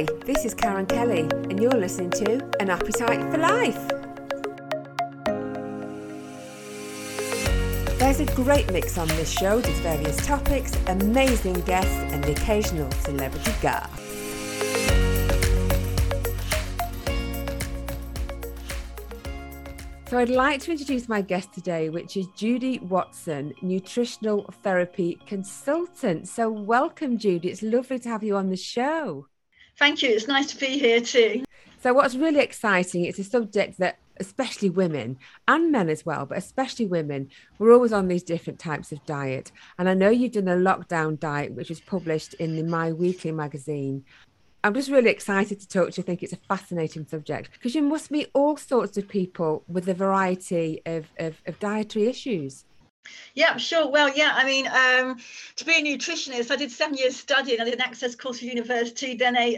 Hi, this is Karen Kelly, and you're listening to An Appetite for Life. There's a great mix on this show with various topics, amazing guests, and the occasional celebrity guest. So, I'd like to introduce my guest today, which is Judy Watson, nutritional therapy consultant. So, welcome, Judy. It's lovely to have you on the show. Thank you. It's nice to be here too. So, what's really exciting, it's a subject that especially women and men as well, but especially women, we're always on these different types of diet. And I know you've done a lockdown diet, which was published in the My Weekly magazine. I'm just really excited to talk to you. I think it's a fascinating subject because you must meet all sorts of people with a variety of, of, of dietary issues. Yeah, sure. Well, yeah, I mean, um, to be a nutritionist, I did seven years studying. I did an access course at university, then a